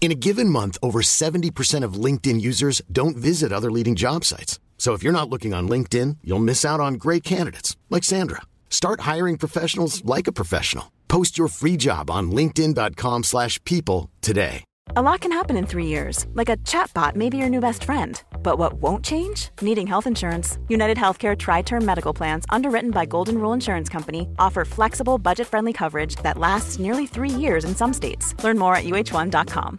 In a given month, over 70% of LinkedIn users don't visit other leading job sites. So if you're not looking on LinkedIn, you'll miss out on great candidates like Sandra. Start hiring professionals like a professional. Post your free job on linkedin.com/people today. A lot can happen in three years, like a chatbot may be your new best friend. But what won't change? Needing health insurance. United Healthcare Tri Term Medical Plans, underwritten by Golden Rule Insurance Company, offer flexible, budget friendly coverage that lasts nearly three years in some states. Learn more at uh1.com.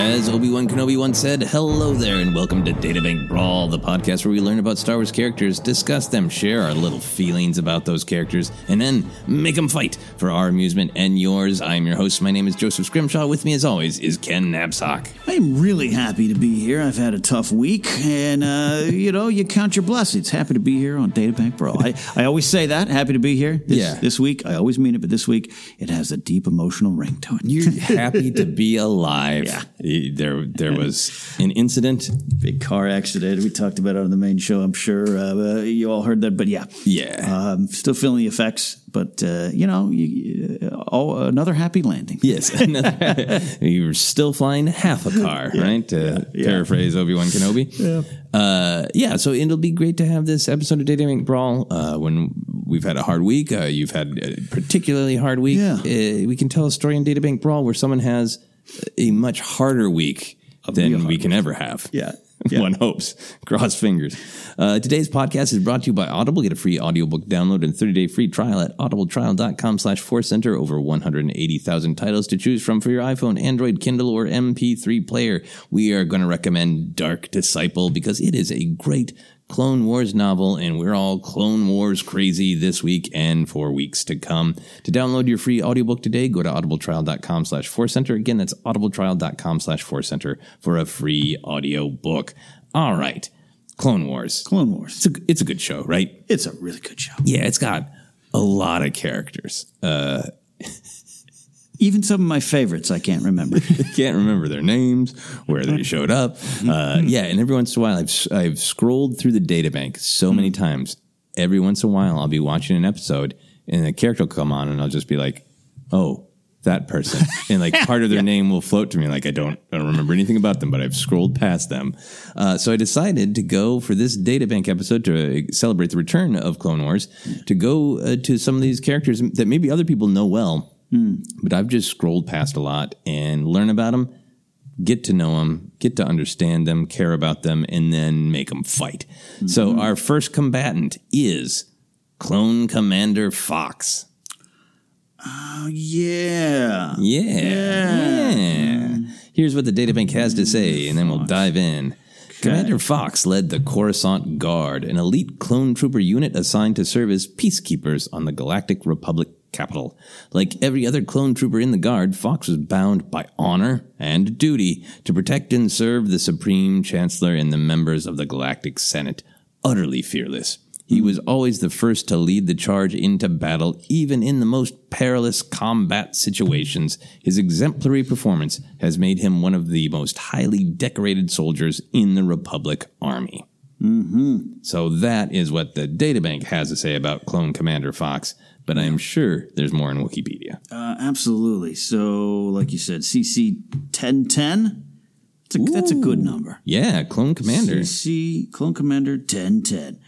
As Obi-Wan Kenobi once said, hello there and welcome to Databank Brawl, the podcast where we learn about Star Wars characters, discuss them, share our little feelings about those characters, and then make them fight for our amusement and yours. I'm your host. My name is Joseph Scrimshaw. With me, as always, is Ken Napzok. I'm really happy to be here. I've had a tough week, and, uh, you know, you count your blessings. Happy to be here on Databank Brawl. I, I always say that, happy to be here. This, Yeah. This week, I always mean it, but this week, it has a deep emotional ring to it. You're happy to be alive. Yeah. There, there was an incident. Big car accident. We talked about it on the main show, I'm sure. Uh, uh, you all heard that, but yeah. Yeah. Um, still feeling the effects, but, uh, you know, you, uh, oh, another happy landing. Yes, you're still flying half a car, right? To yeah. paraphrase Obi Wan Kenobi. Yeah. Uh, yeah. So it'll be great to have this episode of Databank Brawl uh, when we've had a hard week. Uh, you've had a particularly hard week. Yeah. Uh, we can tell a story in Databank Brawl where someone has a much harder week than we can ever have. Yeah. Yeah. One hopes. Cross fingers. Uh, today's podcast is brought to you by Audible. Get a free audiobook download and 30-day free trial at audibletrial.com slash center. Over 180,000 titles to choose from for your iPhone, Android, Kindle, or MP3 player. We are going to recommend Dark Disciple because it is a great Clone Wars novel, and we're all Clone Wars crazy this week and for weeks to come. To download your free audiobook today, go to audibletrial.com slash forcecenter. Again, that's audibletrial.com slash forcecenter for a free audiobook. All right. Clone Wars. Clone Wars. It's a, it's a good show, right? It's a really good show. Yeah, it's got a lot of characters. Uh, Even some of my favorites, I can't remember. can't remember their names, where they showed up. Uh, yeah, and every once in a while, I've I've scrolled through the databank so many times. Every once in a while, I'll be watching an episode, and a character will come on, and I'll just be like, "Oh, that person, and like part of their name will float to me. Like I don't, I don't remember anything about them, but I've scrolled past them. Uh, so I decided to go for this databank episode to celebrate the return of Clone Wars, to go uh, to some of these characters that maybe other people know well, Hmm. but I've just scrolled past a lot and learn about them, get to know them, get to understand them, care about them, and then make them fight. So hmm. our first combatant is Clone Commander Fox. Oh, yeah. Yeah. Yeah. Here's what the databank has to say, and then we'll dive in. Commander Fox led the Coruscant Guard, an elite clone trooper unit assigned to serve as peacekeepers on the Galactic Republic capital. Like every other clone trooper in the Guard, Fox was bound by honor and duty to protect and serve the Supreme Chancellor and the members of the Galactic Senate, utterly fearless. He was always the first to lead the charge into battle, even in the most perilous combat situations. His exemplary performance has made him one of the most highly decorated soldiers in the Republic Army. Mm-hmm. So that is what the databank has to say about Clone Commander Fox, but I am sure there's more in Wikipedia. Uh, absolutely. So, like you said, CC 1010. That's a, that's a good number. Yeah, Clone Commander. CC Clone Commander 1010.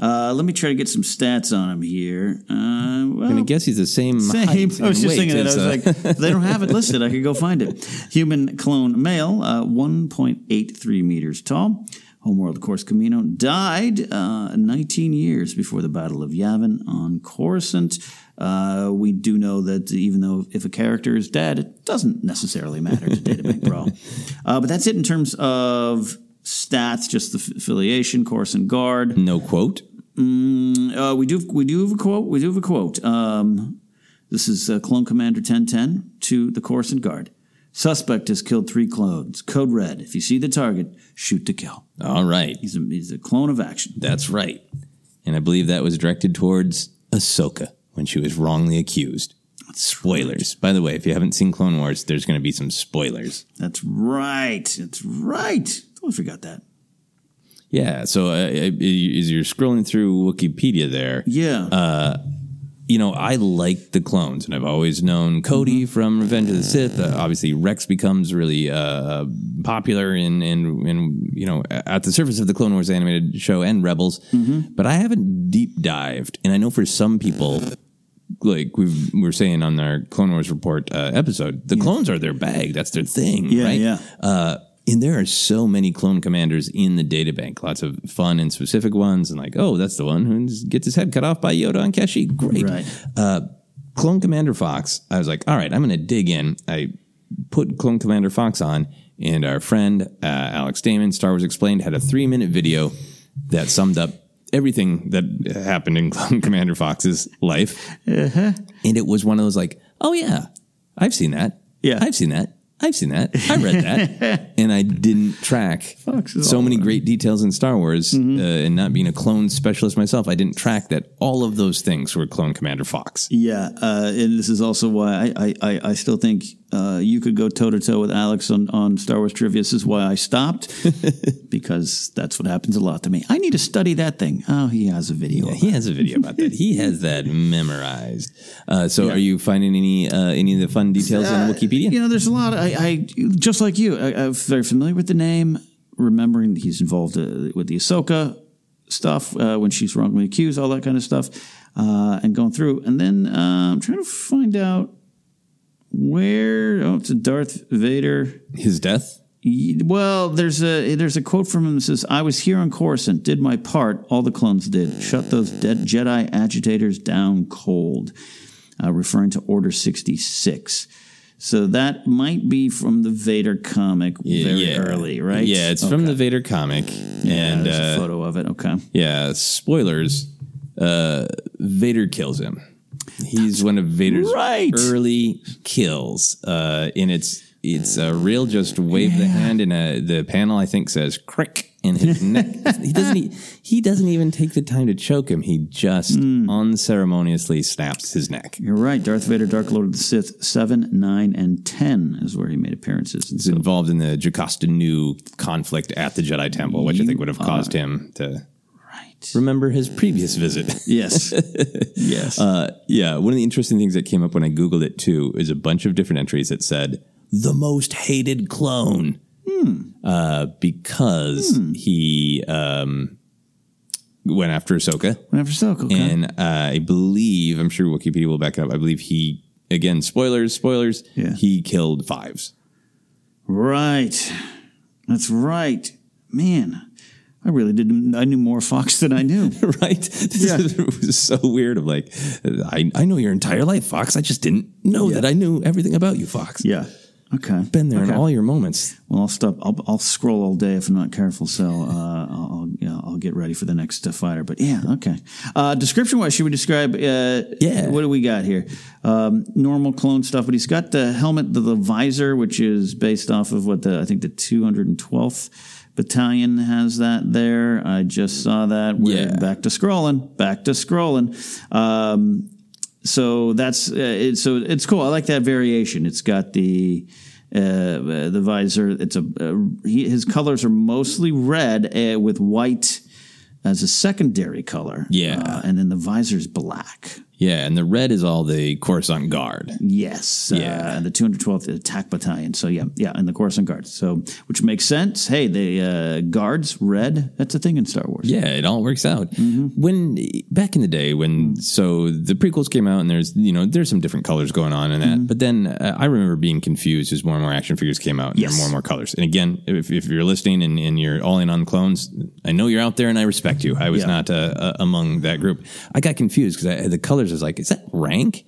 Uh, let me try to get some stats on him here. Uh, I'm gonna guess he's the same. Same. height I was just thinking that. I was uh, like, they don't have it listed. I could go find it. Human clone male, uh, 1.83 meters tall. Homeworld Course Kamino died uh, 19 years before the Battle of Yavin on Coruscant. Uh, we do know that even though if a character is dead, it doesn't necessarily matter to Databank Brawl. Uh, but that's it in terms of stats, just the f- affiliation, Coruscant Guard. no quote. Mm, uh, we do we do have a quote. We do have a quote. Um, this is uh, Clone Commander 1010 to the Coruscant Guard. Suspect has killed three clones. Code red. If you see the target, shoot to kill. All right, He's a, he's a clone of action. that's right. And I believe that was directed towards Ahsoka when she was wrongly accused. Spoilers. By the way, if you haven't seen Clone Wars, there's going to be some spoilers. That's right. That's right. I forgot that. Yeah. So uh, as you're scrolling through Wikipedia there, Yeah. You know, I like the clones, and I've always known Cody from Revenge of the Sith. Uh, obviously, Rex becomes really uh, popular in, in, in, you know, at the surface of the Clone Wars animated show and Rebels. But I haven't deep dived, and I know for some people, like we were saying on our Clone Wars report uh, episode, the clones are their bag. That's their thing, Yeah, right? yeah. And there are so many clone commanders in the databank. Lots of fun and specific ones, and like, oh, that's the one who gets his head cut off by Yoda on Kashyyyk. Great. Right. Uh, Clone Commander Fox. I was like, all right, I'm going to dig in. I put Clone Commander Fox on, and our friend uh, Alex Damon, Star Wars Explained, had a three minute video that summed up everything that happened in Clone Commander Fox's life. Uh-huh. And it was one of those like, oh yeah, I've seen that. Yeah. I've seen that. I've seen that. I read that. and I didn't track Fox so many great details in Star Wars. Mm-hmm. Uh, and not being a clone specialist myself, I didn't track that all of those things were Clone Commander Fox. Yeah, uh, and this is also why I, I, I, I still think uh, you could go toe to toe with Alex on, on Star Wars trivia. This is why I stopped because that's what happens a lot to me. I need to study that thing. Oh, he has a video. Yeah, he has a video about that. He has that memorized. Uh, so, are you finding any uh, any of the fun details on Wikipedia? You know, there's a lot. Of, I, I just like you. I, I'm very familiar with the name. Remembering he's involved uh, with the Ahsoka stuff uh, when she's wrongly accused, all that kind of stuff, uh, and going through. And then uh, I'm trying to find out where. Oh, it's a Darth Vader. His death. Well, there's a there's a quote from him that says, "I was here on Coruscant, did my part. All the clones did. Shut those dead Jedi agitators down cold," uh, referring to Order sixty six. So that might be from the Vader comic very early, right? Yeah, it's from the Vader comic, Yeah, and there's a uh, photo of it. Okay. yeah, spoilers. Uh, Vader kills him. He's one of Vader's right. early kills, uh, and it's it's a real just wave the hand, and a, the panel I think says "crick" in his neck. He doesn't e- he doesn't even take the time to choke him. He just Hmm. unceremoniously snaps his neck. You're right. Darth Vader, Dark Lord of the Sith, seven, nine, and ten is where he made appearances. He's involved in the Jocasta Nu conflict at the Jedi Temple, which I think would have caused him to Right. Remember his previous visit. Yes. yes. Uh, yeah, one of the interesting things that came up when I Googled it too is a bunch of different entries that said the most hated clone. Uh, because he um, went after Ahsoka. Went after Ahsoka, okay. And uh, I believe, I'm sure Wikipedia will back it up, I believe he, again, spoilers, spoilers, Yeah. he killed Fives. Right. That's right. Man, I really didn't. I knew more Fox than I knew. right? This Yeah. is- it was so weird. Of like, I, I know your entire life, Fox. I just didn't know that I knew everything about you, Fox. Yeah. Okay. Been there in all your moments. Well, I'll stop. I'll, I'll scroll all day if I'm not careful. So uh, I'll, I'll, yeah, I'll get ready for the next uh, fighter. But yeah, okay. Uh, description wise, should we describe? Uh, Yeah. What do we got here? Um, normal clone stuff, but he's got the helmet, the, the visor, which is based off of what the I think the 212th battalion has that there. I just saw that. We're Yeah. back to scrolling. Back to scrolling. Um, so that's uh, it, so it's cool. I like that variation. It's got the uh, the visor. It's a uh, he, his colors are mostly red uh, with white as a secondary color. Yeah. uh, and then the visor is black. Yeah, and the red is all the Coruscant Guard. Yes, Yeah. uh, the 212th Attack Battalion. So yeah, yeah, and the Coruscant Guard. So which makes sense. Hey, the uh, guards red. That's a thing in Star Wars. Yeah, it all works out. Mm-hmm. When back in the day, when so the prequels came out, and there's you know there's some different colors going on in that. Mm-hmm. But then uh, I remember being confused as more and more action figures came out, and there Yes. were more and more colors. And again, if, if you're listening and, and you're all in on clones, I know you're out there, and I respect you. I was Yeah. not uh, uh, among that group. I got confused because the colors was like, is that rank?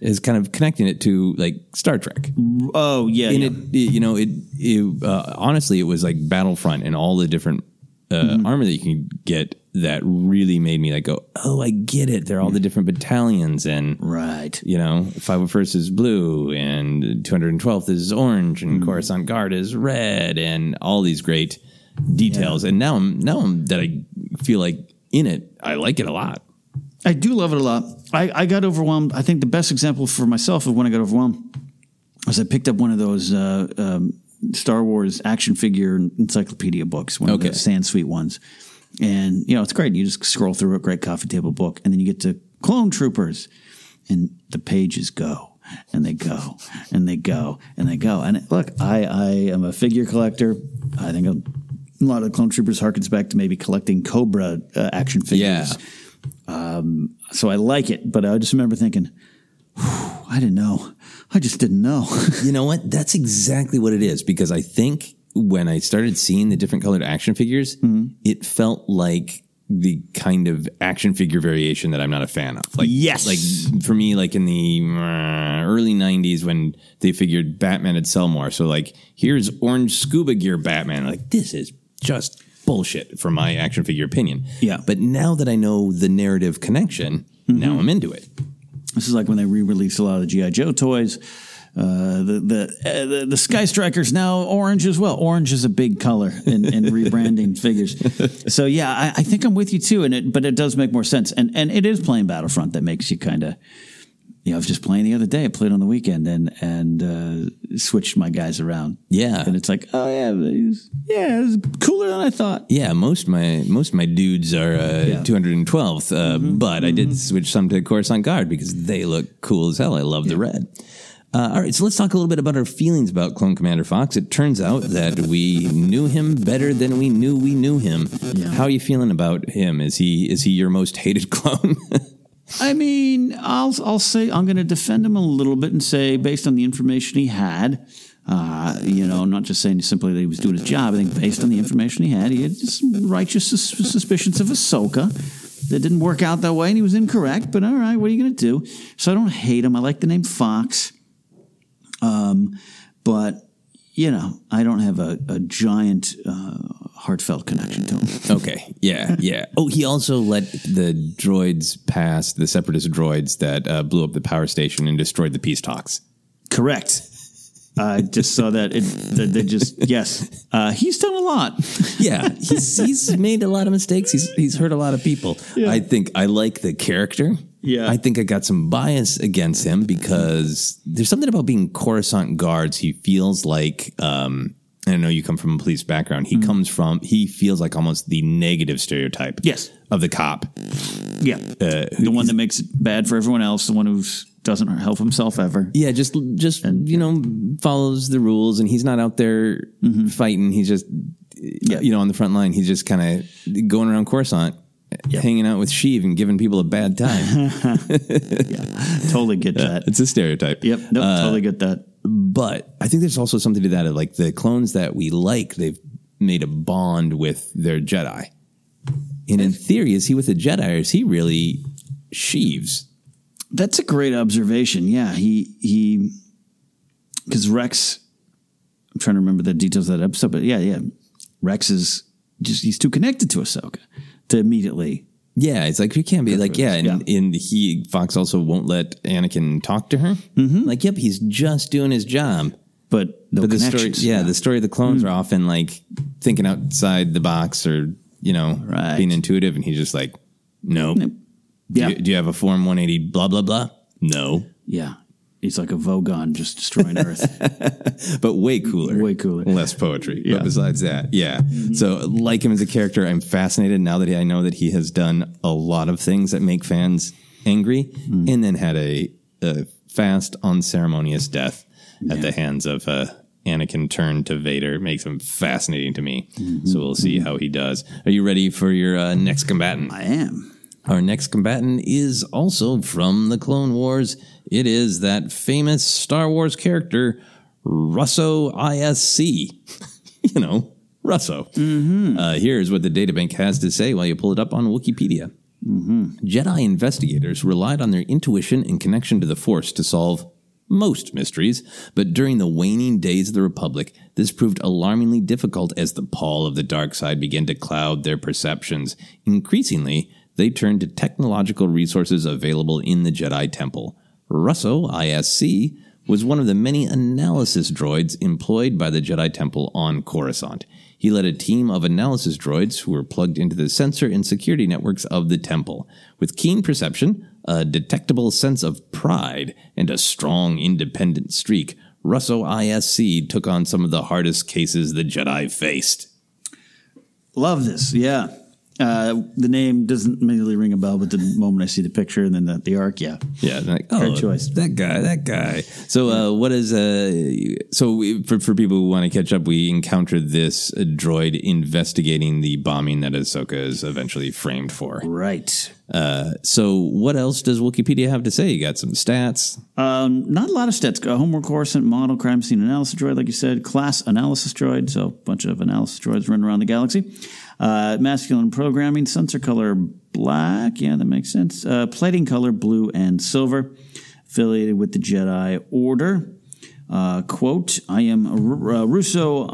Is kind of connecting it to like Star Trek. Oh yeah. and yeah. it, it- you know it, it uh, honestly it was like battlefront and all the different uh, Mm-hmm. armor that you can get that really made me like go oh i get it they're all the different battalions and right. you know 501st is blue and 212th is orange Mm-hmm. and coruscant guard is red and all these great details and now i'm now i'm that i feel like in it i like it a lot I do love it a lot. I, I got overwhelmed. I think the best example for myself of when I got overwhelmed was I picked up one of those uh, um, Star Wars action figure encyclopedia books, one Okay. of the Sansweet ones. And, you know, it's great. You just scroll through a great coffee table book, and then you get to Clone Troopers, and the pages go. And they go, and they go, and they go. And look, I, I am a figure collector. I think a lot of the Clone Troopers harkens back to maybe collecting Cobra uh, action figures. Yeah. Um, so I like it, but I just remember thinking, I didn't know. I just didn't know. you know what that's exactly what it is because i think when i started seeing the different colored action figures Mm-hmm. it felt like the kind of action figure variation that i'm not a fan of like Yes. like for me like in the uh, early 90s when they figured batman would sell more so like here's orange scuba gear batman like this is just bullshit from my action figure opinion Yeah. but now that i know the narrative connection now i'm into it this is like when they re-released a lot of the GI Joe toys. Uh, the the, uh, the the Sky Striker's now orange as well. Orange is a big color in, in rebranding figures. So yeah, I, I think I'm with you too. And it, but it does make more sense. And and it is playing Battlefront that makes you kind of. You know, I was just playing the other day. I played on the weekend and and uh, switched my guys around. Yeah. and it's like, oh yeah, yeah, it's cooler than I thought. Yeah, most of my most of my dudes are uh, 212th, uh, but I did switch some to Coruscant Guard because they look cool as hell. I love the red. Uh, all right, so let's talk a little bit about our feelings about Clone Commander Fox. It turns out that we knew him better than we knew we knew him. Yeah. How are you feeling about him? Is he is he your most hated clone? I mean, I'll I'll say I'm going to defend him a little bit and say, based on the information he had, uh, you know, not just saying simply that he was doing his job. I think based on the information he had, he had some righteous sus- suspicions of Ahsoka. That didn't work out that way, and he was incorrect. But all right, what are you going to do? So I don't hate him. I like the name Fox. Um, but you know, I don't have a, a giant uh, heartfelt connection to him. okay, yeah, yeah. Oh, he also let the droids pass the separatist droids that uh, blew up the power station and destroyed the peace talks. Correct. I just saw that. It, that they just yes, uh, he's done a lot. yeah, he's he's made a lot of mistakes. He's he's hurt a lot of people. I think I like the character. Yeah. I think I got some bias against him because there's something about being Coruscant guards. He feels like um and I know you come from a police background. He comes from he feels like almost the negative stereotype. Yes. of the cop. Yeah. Uh, the one that makes it bad for everyone else, the one who doesn't help himself ever. Yeah, just just you know follows the rules, and he's not out there fighting. He's just you know on the front line. He's just kind of going around Coruscant, hanging out with Sheev and giving people a bad time. Yeah, totally get that. it's a stereotype. Yep. Nope. Uh, totally get that. But I think there's also something to that like the clones that we like. They've made a bond with their Jedi. And in theory, is he with the Jedi or is he really Sheev's? That's a great observation. Yeah, he he because Rex. I'm trying to remember the details of that episode, but yeah, yeah, Rex is just he's too connected to Ahsoka to immediately. Yeah, it's like you can't be like yeah, and, and he Fox also won't let Anakin talk to her. Mm-hmm. Like, yep, he's just doing his job. But no but the story, yeah, yeah. the story of the clones are often like thinking outside the box or you know being intuitive, and he's just like, nope. Yeah. Do, you, do you have a form 180? Blah blah blah. No, Yeah, he's like a Vogon just destroying Earth. but way cooler, way cooler, less poetry. Yeah. But besides that, yeah. So like him as a character, I'm fascinated now that I know that he has done a lot of things that make fans angry, and then had a, a fast, unceremonious death at the hands of uh, Anakin turned to Vader. makes him fascinating to me. So we'll see how he does. Are you ready for your uh, next combatant? I am. Our next combatant is also from the Clone Wars. It is that famous Star Wars character, Russo ISC. you know, Russo. Mm-hmm. Uh, here's what the databank has to say while you pull it up on Wikipedia. Mm-hmm. Jedi investigators relied on their intuition and connection to the Force to solve most mysteries, but during the waning days of the Republic, this proved alarmingly difficult as the pall of the dark side began to cloud their perceptions. Increasingly, they turned to technological resources available in the Jedi Temple. Russo, ISC, was one of the many analysis droids employed by the Jedi Temple on Coruscant. He led a team of analysis droids who were plugged into the sensor and security networks of the temple. With keen perception, a detectable sense of pride, and a strong independent streak, Russo ISC took on some of the hardest cases the Jedi faced. Love this. Yeah. Uh, the name doesn't immediately ring a bell, but the moment I see the picture and then the, the arc, yeah. Yeah, like, oh, choice. That guy, that guy. So, uh, what is uh? So, we, for for people who want to catch up, we encounter this droid investigating the bombing that Ahsoka is eventually framed for. Right. Uh, so what else does Wikipedia have to say? You got some stats. Um, not a lot of stats. A homework Coruscant model crime scene analysis droid, like you said, class analysis droid, so a bunch of analysis droids running around the galaxy. Uh, masculine programming, sensor color black, yeah, that makes sense. Uh, plating color blue and silver, affiliated with the Jedi Order. Uh, quote, I am R- uh, Russo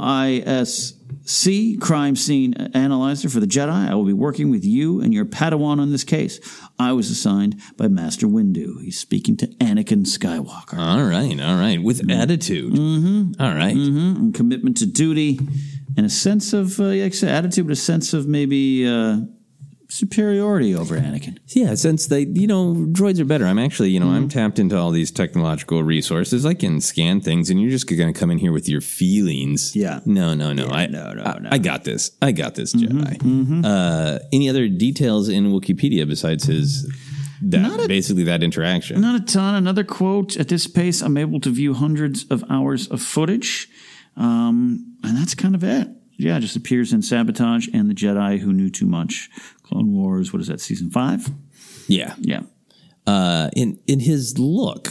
ISC, crime scene analyzer for the Jedi. I will be working with you and your Padawan on this case. I was assigned by Master Windu. He's speaking to Anakin Skywalker. All right, all right, with attitude. Mm-hmm. All right. Mm-hmm. And commitment to duty and a sense of, uh, like I said, attitude, but a sense of maybe uh, superiority over Anakin. Yeah, since they, you know, droids are better. I'm actually, you know, I'm tapped into all these technological resources. I can scan things, and you're just going to come in here with your feelings. Yeah. No, no, no. I, no, no, I, no. I got this. I got this, Jedi. Uh, any other details in Wikipedia besides his that a- basically that interaction? Not a ton. Another quote At this pace, I'm able to view hundreds of hours of footage. Um, and that's kind of it. Yeah, just appears in Sabotage and The Jedi Who Knew Too Much. Clone Wars, what is that, season five? Yeah. Yeah. Uh, in in his look,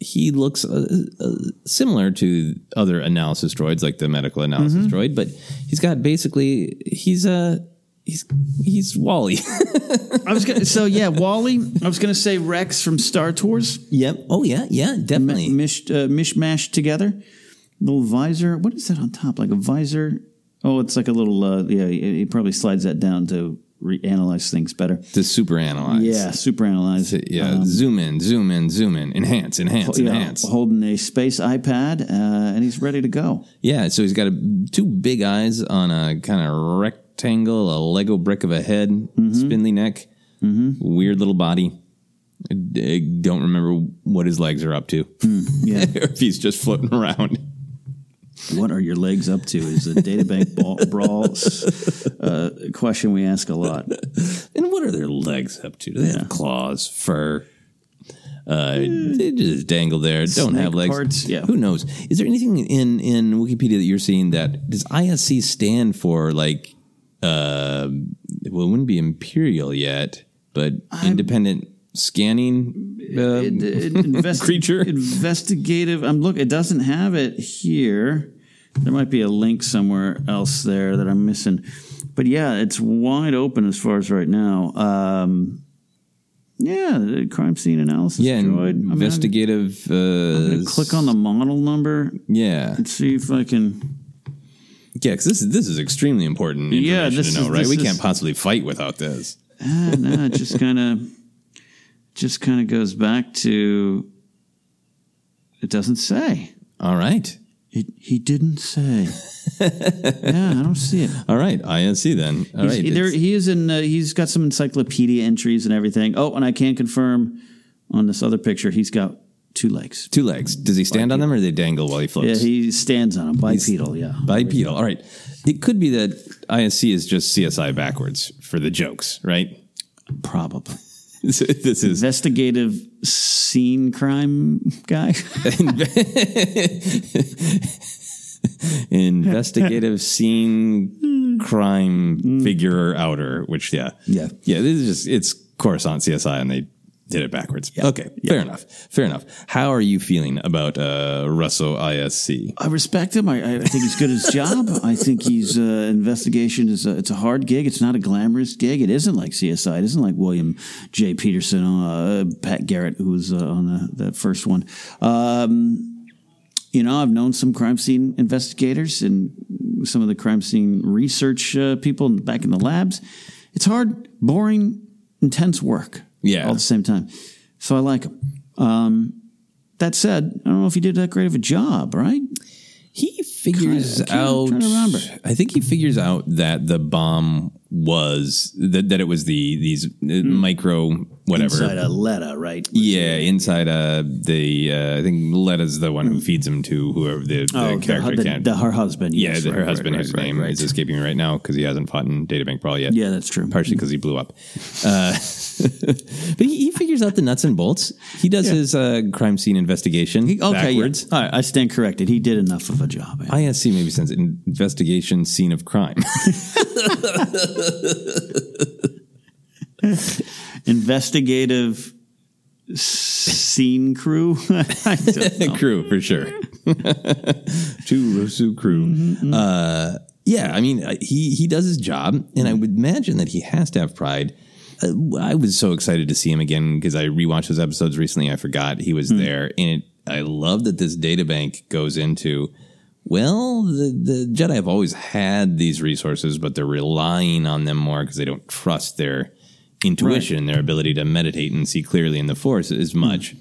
he looks uh, uh, similar to other analysis droids, like the medical analysis Mm-hmm. droid, but he's got basically he's a he's he's WALL-E. I was gonna, so yeah, WALL-E. I was going to say Rex from Star Tours. Yep. Oh yeah, yeah, definitely. mish, uh, mishmashed together. Little visor. What is that on top? Like a visor? Oh, it's like a little. Uh, yeah, he probably slides that down to reanalyze things better. to super analyze. Yeah, super analyze. Yeah. zoom in, zoom in, zoom in, enhance, enhance, Yeah, enhance. holding a space iPad, uh, and he's ready to go. Yeah. So he's got a, two big eyes on a kind of rectangle, a Lego brick of a head, Mm-hmm. spindly neck, weird little body. I, don't remember what his legs are up to, Hmm, Yeah, or if he's just floating around. What are your legs up to? Is a databank ball, brawl uh, question we ask a lot. And what are their legs up to? Do they have claws, fur? Uh, they just dangle there. Don't Snake have legs. parts, yeah. Who knows? Is there anything in in Wikipedia that you're seeing that does ISC stand for? Like, uh, well, it wouldn't be imperial yet, but independent scanning uh, It- it- investi- creature. Investigative. I'm look. It doesn't have it here. There might be a link somewhere else there that I'm missing. But yeah, it's wide open as far as right now. Um, yeah, the crime scene analysis yeah, droid. I mean, investigative. Uh, click on the model number yeah, and see if I can. yeah, because this is this is extremely important Yeah, information this to know, is- right? We is- can't possibly fight without this. Ah, no, just kind of, just kind of goes back to. It doesn't say. All right. It, he didn't say. yeah, I don't see it. All right, ISC then. All He's- right, there, he is in. Uh, he's got some encyclopedia entries and everything. Oh, and I can confirm on this other picture, he's got two legs. two legs. Does he stand on them or do they dangle while he floats? Yeah, he stands on them. Bipedal. Yeah. Bipedal. All right. It could be that ISC is just CSI backwards for the jokes, right? Probably. this is Investigative scene crime guy. investigative scene crime hmm. figure outer, which yeah, Yeah. yeah. This is just it's Coruscant CSI, and they did it backwards. Okay, fair enough. Fair enough. How are you feeling about uh, Russo ISC? I respect him. I, I think he's good at his job. I think he's uh, investigation is a, it's a hard gig. It's not a glamorous gig. It isn't like CSI. It isn't like William J. Peterson, uh, Pat Garrett, who was uh, on the, the first one. Um, you know, I've known some crime scene investigators and some of the crime scene research uh, people back in the labs. It's hard, boring, intense work. Yeah. all at the same time. So I like him. Um, that said, I don't know if he did that great of a job, right? He figures Kinda, out. remember. I think he figures out that the bomb was that, that it was the these uh, micro whatever. Hmm. Inside a Letta, right? yeah, inside uh the uh, I think Letta's the one who feeds him to whoever the, the Oh, character the, can't. the, her husband. yeah, yes, the- her right, husband right, whose right, name is escaping me right now because he hasn't fought in Databank Brawl yet. Yeah, that's true. partially because he blew up. Uh, but he, he figures out the nuts and bolts. He does his uh, crime scene investigation Okay, yeah. backwards. All right, I stand corrected. He did enough of a job. ISC maybe sends investigation scene of crime. Investigative scene crew. I crew for sure. Two Rosu crew. Mm-hmm, Uh, yeah, I mean, he he does his job, and I would imagine that he has to have pride. I was so excited to see him again because I rewatched those episodes recently. I forgot he was Hmm. there, and it, I love that this data bank goes into. Well, the, the Jedi have always had these resources, but they're relying on them more because they don't trust their intuition, their ability to meditate and see clearly in the Force as much.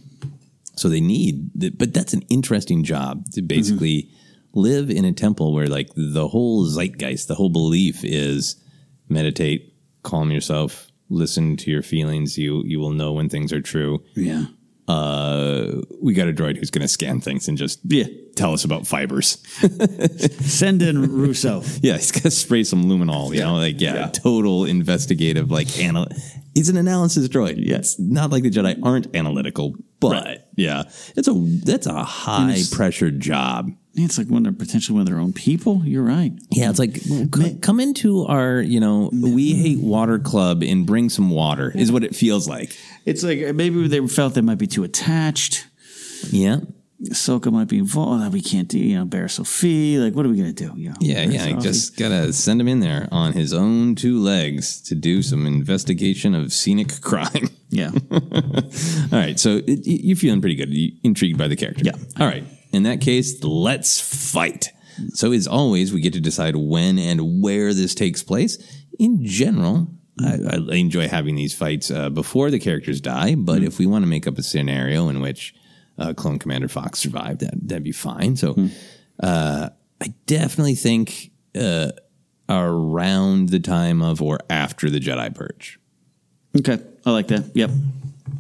So they need, but that's an interesting job to basically live in a temple where like the whole zeitgeist, the whole belief is meditate, calm yourself, listen to your feelings. You you will know when things are true. Yeah. Uh, we got a droid who's going to scan things and just Yeah. tell us about fibers. Send in Russo. yeah, he's going to spray some luminol. You know, like yeah, total investigative. Like anal- he's an analysis droid. It's not like the Jedi aren't analytical, but yeah, it's a that's a high pressure job. It's like when they're potentially one of their own people. You're right. Yeah, it's like c- come into our, you know, we hate water club and bring some water is what it feels like. It's like maybe they felt they might be too attached. Yeah. Ahsoka might be involved. Oh, we can't do, you know, Barriss Offee. Like, what are we going to do? You know, Yeah, Barriss yeah. Offee. Just gotta send him in there on his own two legs to do some investigation of scenic crime. Yeah. All right. So it, you're feeling pretty good. You intrigued by the character. Yeah. All right. In that case, let's fight. So as always, we get to decide when and where this takes place. In general, I, I enjoy having these fights uh, before the characters die. But if we want to make up a scenario in which uh, Clone Commander Fox survived, that that'd be fine. So uh, I definitely think uh, around the time of or after the Jedi Purge. Okay, I like that. Yep,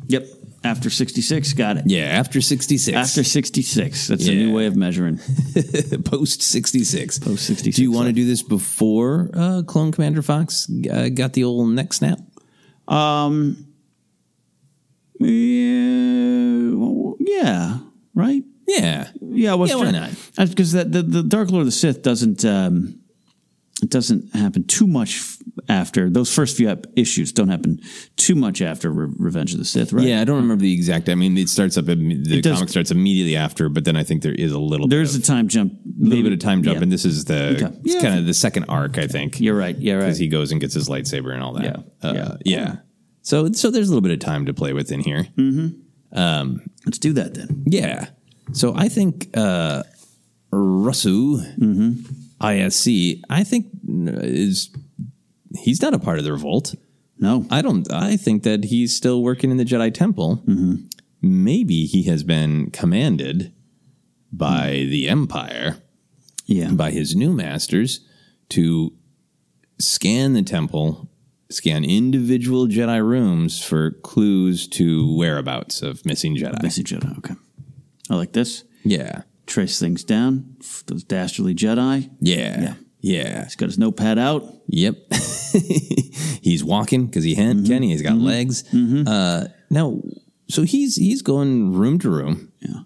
yep. After 66, got it. Yeah, after 66. After 66. That's a new way of measuring. Post 66. Post 66. Do you want to do this before uh, Clone Commander Fox uh, got the old neck snap? Um, yeah, yeah, right? Yeah. Yeah, well, Yeah, why not? Because the, the the Dark Lord of the Sith doesn't um, it doesn't happen too much after those first few issues. Don't happen too much after Re- Revenge of the Sith, right? Yeah, I don't remember the exact. I mean, it starts up. The It does- comic starts immediately after, but then I think there is a little. There's bit a time jump, a little bit of time jump, yeah. and this is the Okay. it's Yeah. kind of the second arc. I think You're right. Yeah, right. because he goes and gets his lightsaber and all that. Yeah. uh, Yeah. yeah. So so there's a little bit of time to play with in here. Mm-hmm. Um, Let's do that then. Yeah. So I think uh, Rusu Mm-hmm. ISC. I think uh, is he's not a part of the revolt. No, I don't. I think that he's still working in the Jedi Temple. Maybe he has been commanded by the Empire, yeah, by his new masters, to scan the temple, scan individual Jedi rooms for clues to whereabouts of missing Jedi. Missing Jedi. Okay, I like this. Yeah, Trace things down. Those dastardly Jedi. yeah, Yeah. yeah. He's got his notepad out. Yep. he's walking because he had Kenny. He's got legs. Uh, now, so he's he's going room to room. Yeah.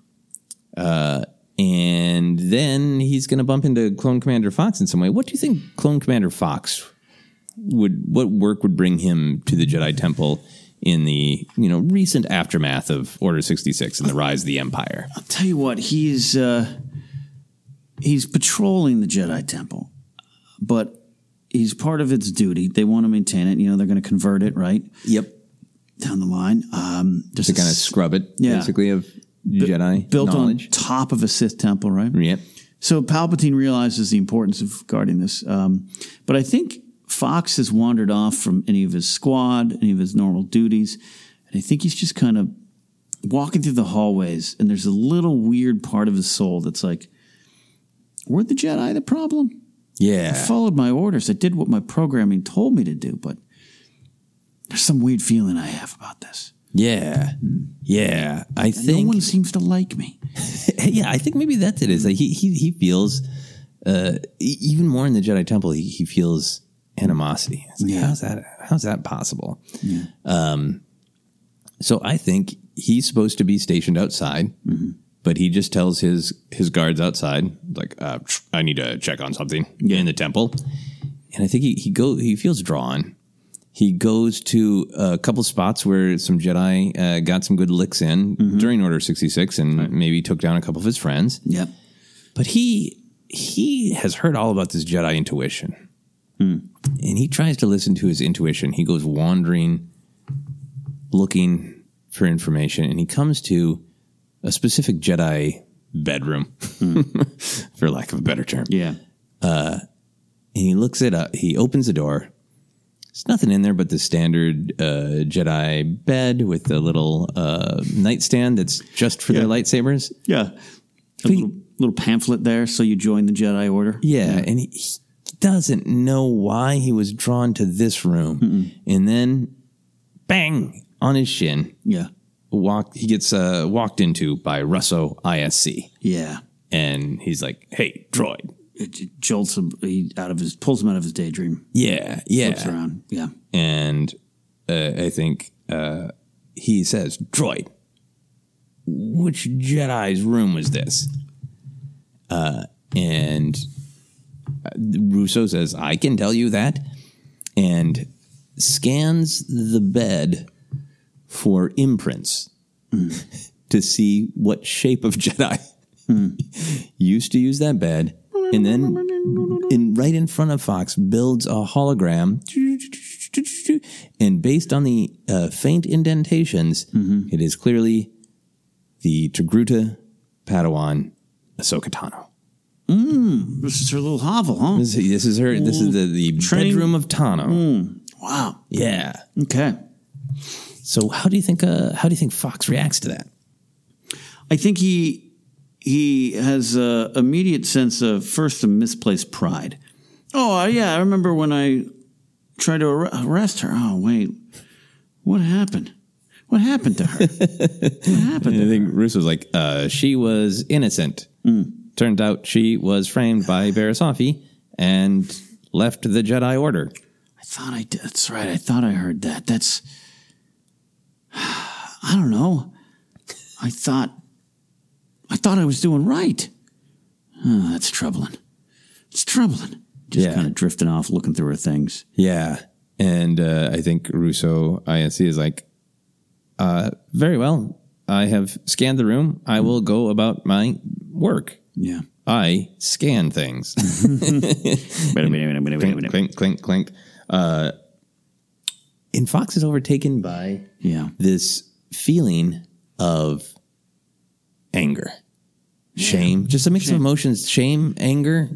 Uh, and then he's going to bump into Clone Commander Fox in some way. What do you think Clone Commander Fox would? What work would bring him to the Jedi Temple in the you know recent aftermath of Order sixty six and the rise of the Empire? I'll tell you what. He's uh, he's patrolling the Jedi Temple, but he's part of its duty. They want to maintain it. You know, they're going to convert it right Yep. down the line. Um, just To kind of scrub it, Yeah. basically of Jedi built knowledge. on top of a Sith temple, right? Yep. So Palpatine realizes the importance of guarding this. Um, but I think Fox has wandered off from any of his squad, any of his normal duties. And I think he's just kind of walking through the hallways. And there's a little weird part of his soul that's like, were the Jedi the problem? Yeah. I followed my orders. I did what my programming told me to do. But there's some weird feeling I have about this. Yeah, yeah. I No think. No one seems to like me. yeah, I think maybe that's it. Is like he he he feels uh, even more in the Jedi Temple. He, he feels animosity. It's like, Yeah. How's that? How's that possible? Um, so I think he's supposed to be stationed outside, but he just tells his his guards outside, like, uh, "I need to check on something in the temple." And I think he he go he feels drawn. He goes to a couple spots where some Jedi uh, got some good licks in during Order sixty six, and maybe took down a couple of his friends. Yep. But he he has heard all about this Jedi intuition, and he tries to listen to his intuition. He goes wandering, looking for information, and he comes to a specific Jedi bedroom, for lack of a better term. Yeah. and he looks it up. He opens the door. There's nothing in there but the standard uh, Jedi bed with the little uh, nightstand that's just for their lightsabers. Yeah. A little, little pamphlet there, so you join the Jedi Order. Yeah, and he, he doesn't know why he was drawn to this room. And then, bang on his shin, Yeah. walk. He gets uh, walked into by Russo ISC, Yeah. and he's like, "Hey, droid." It jolts him he, out of his, pulls him out of his daydream. Yeah, Flips yeah. around. Yeah. and uh, I think uh, he says, "Droid, which Jedi's room was this?" Uh, and Russo says, "I can tell you that," and scans the bed for imprints to see what shape of Jedi used to use that bed, and then in right in front of Fox builds a hologram, and based on the uh, faint indentations, it is clearly the Togruta Padawan Ahsoka Tano. This is her little hovel, huh? This, is- this is her. This is the, the Train- bedroom of Tano. Wow. Yeah. Okay. So how do you think? Uh, how do you think Fox reacts to that? I think he he has a immediate sense of first a misplaced pride. Oh yeah, I remember when I tried to ar- arrest her. Oh wait, what happened? What happened to her? what happened? And I think Russo's like, uh, she was innocent. Turned out she was framed by Barriss Offee and left the Jedi Order. I thought I did. That's right. I thought I heard that. That's. I don't know. I thought. I thought I was doing right. Oh, that's troubling. It's troubling. Just Yeah. kind of drifting off, looking through her things. Yeah. And uh, I think Russo ISC is like, uh, very well. I have scanned the room. I will go about my work. Yeah. I scan things. clink, clink, clink, clink. Uh, and Fox is overtaken by Yeah. this feeling of anger, shame, just a mix of emotions, shame, anger,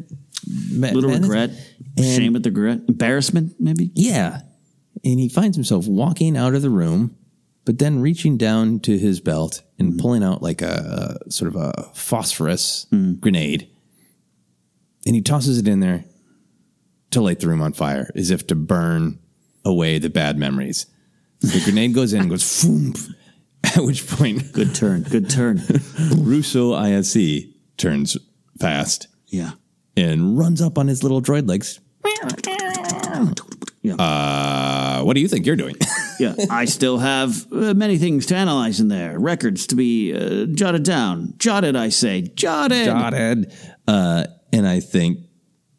ma- Little madness. regret, And- shame at the regret, embarrassment, maybe. Yeah. And he finds himself walking out of the room, but then reaching down to his belt and pulling out like a, a sort of a phosphorus grenade. And he tosses it in there to light the room on fire, as if to burn away the bad memories. The grenade goes in and goes foom. At which point, Good turn. Good turn. Russo ISC turns fast yeah. and runs up on his little droid legs. Yeah. Uh, what do you think you're doing? Yeah. I still have uh, many things to analyze in there, records to be uh, jotted down. Jotted, I say. Jotted. Jotted. Uh, and I think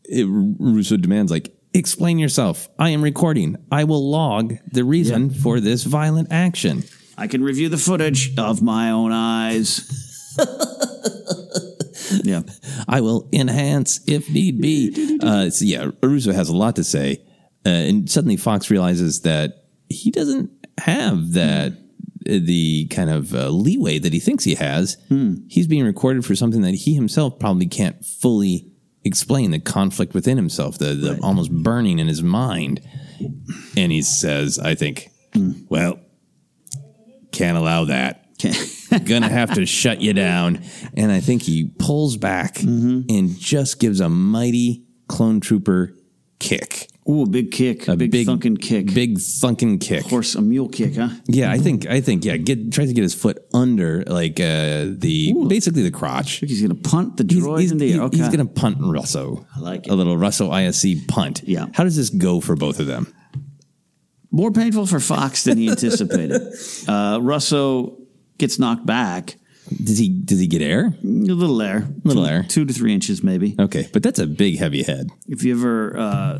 it, Russo demands, like, explain yourself. I am recording. I will log the reason for this violent action. I can review the footage of my own eyes. yeah. I will enhance if need be. Uh, so yeah, Russo has a lot to say. Uh, and suddenly Fox realizes that he doesn't have that. uh, The kind of uh, leeway that he thinks he has, he's being recorded for something that he himself probably can't fully explain. The conflict within himself, the, the almost burning in his mind, and he says, "I think, well, can't allow that. Gonna have to shut you down. And I think he pulls back and just gives a mighty clone trooper kick. Ooh, a big kick. A big, thunking kick. Big thunking kick. Horse, a mule kick, huh? Yeah, I think I think yeah, get tries to get his foot under like uh the basically the crotch. He's going to punt the He's, droid he's, in the air. Okay. he's gonna punt Russo. I like it. A little Russo ISC punt. Yeah. How does this go for both of them? More painful for Fox than he anticipated. uh, Russo gets knocked back. Does he does he get air? A little air. A little two, air. Two to three inches, maybe. Okay, but that's a big heavy head. If you ever uh,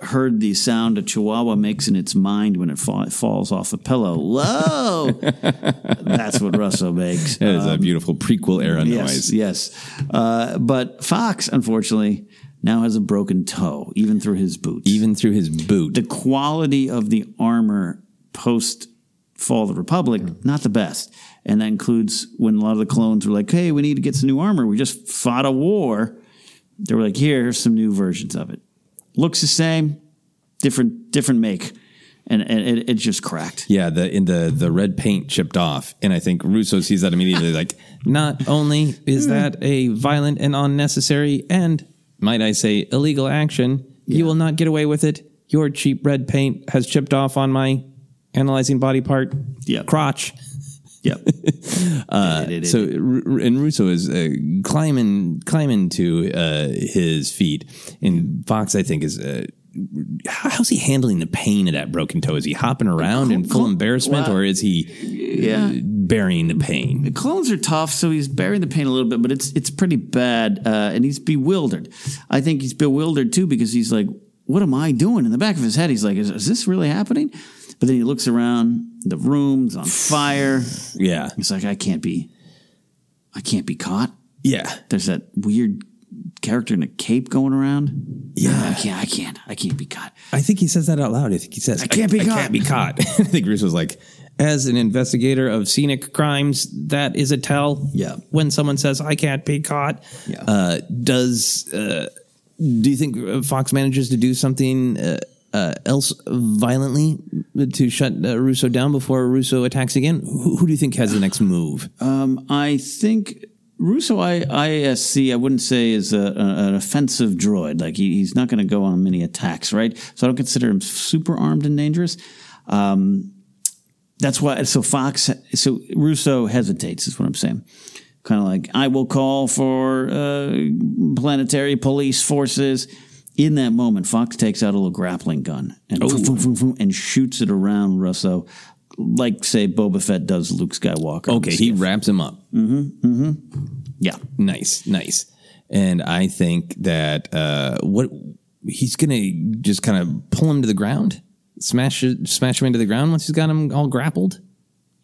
heard the sound a chihuahua makes in its mind when it, fa- falls off a pillow, whoa! That's what Russo makes. That is a beautiful prequel era Um, Yes, noise. yes. Uh, but Fox, unfortunately, now has a broken toe, even through his boot. Even through his boot. the quality of the armor post Fall of the Republic, not the best. And that includes when a lot of the clones were like, hey, we need to get some new armor. We just fought a war. They were like, here, here's some new versions of it. Looks the same, different different make. And, and it, it just cracked. Yeah, the in the the red paint chipped off, and I think Russo sees that immediately. like, not only is hmm. that a violent and unnecessary, and might I say, illegal action, you will not get away with it. Your cheap red paint has chipped off on my analyzing body part, Yeah. crotch. Yep. Uh, so and Russo is uh, climbing climbing to uh, his feet, and Fox I think is. Uh, How's he handling the pain of that broken toe? Is he hopping around in full embarrassment, or is he Yeah. burying the pain? The clones are tough, so he's burying the pain a little bit, but it's it's pretty bad, uh, and he's bewildered. I think he's bewildered too because he's like, "What am I doing?" In the back of his head, he's like, "Is, is this really happening?" But then he looks around, the room's on fire. Yeah, He's like, "I can't be, I can't be caught." yeah, There's that weird character in a cape going around. Yeah. I can't, I can't, I can't be caught. I think he says that out loud. I think he says, "I can't be I caught." can't be caught." I think Russo's like, as an investigator of scenic crimes, that is a tell. Yeah. When someone says, "I can't be caught," Yeah. uh, does uh, do you think uh, Fox manages to do something uh, uh, else violently to shut uh, Russo down before Russo attacks again? Who, who do you think has the next move? Um, I think Russo I, I wouldn't say is a, a- an offensive droid. Like he, he's not going to go on many attacks, right? So I don't consider him super armed and dangerous. Um, That's why. So Fox. So Russo hesitates. Is what I'm saying. Kind of like I will call for uh, planetary police forces. In that moment, Fox takes out a little grappling gun and Oh. vroom, vroom, vroom, vroom, and shoots it around Russo, like say Boba Fett does Luke Skywalker. Okay, he wraps him up. Mm-hmm. Mm-hmm. Yeah. Nice, nice. And I think that uh, what he's gonna just kind of pull him to the ground, smash smash him into the ground once he's got him all grappled.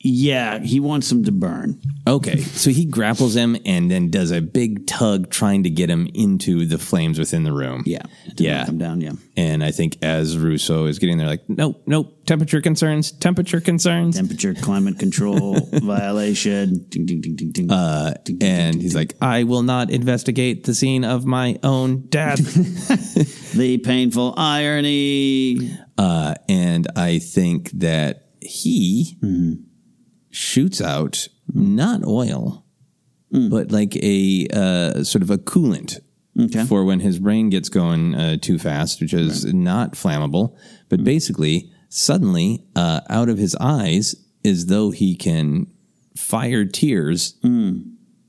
Yeah, he wants him to burn. Okay, so he grapples him and then does a big tug, trying to get him into the flames within the room. Yeah, yeah, come down. Yeah, And I think as Russo is getting there, like, nope, nope, temperature concerns, temperature concerns. temperature, climate control violation. Ding, ding, ding, ding, ding. Uh, and he's like, I will not investigate the scene of my own death. the painful irony. Uh, and I think that he shoots out not oil, but like a uh, sort of a coolant Okay. for when his brain gets going uh, too fast, which is not flammable. But basically, suddenly, uh, out of his eyes, as though he can fire tears,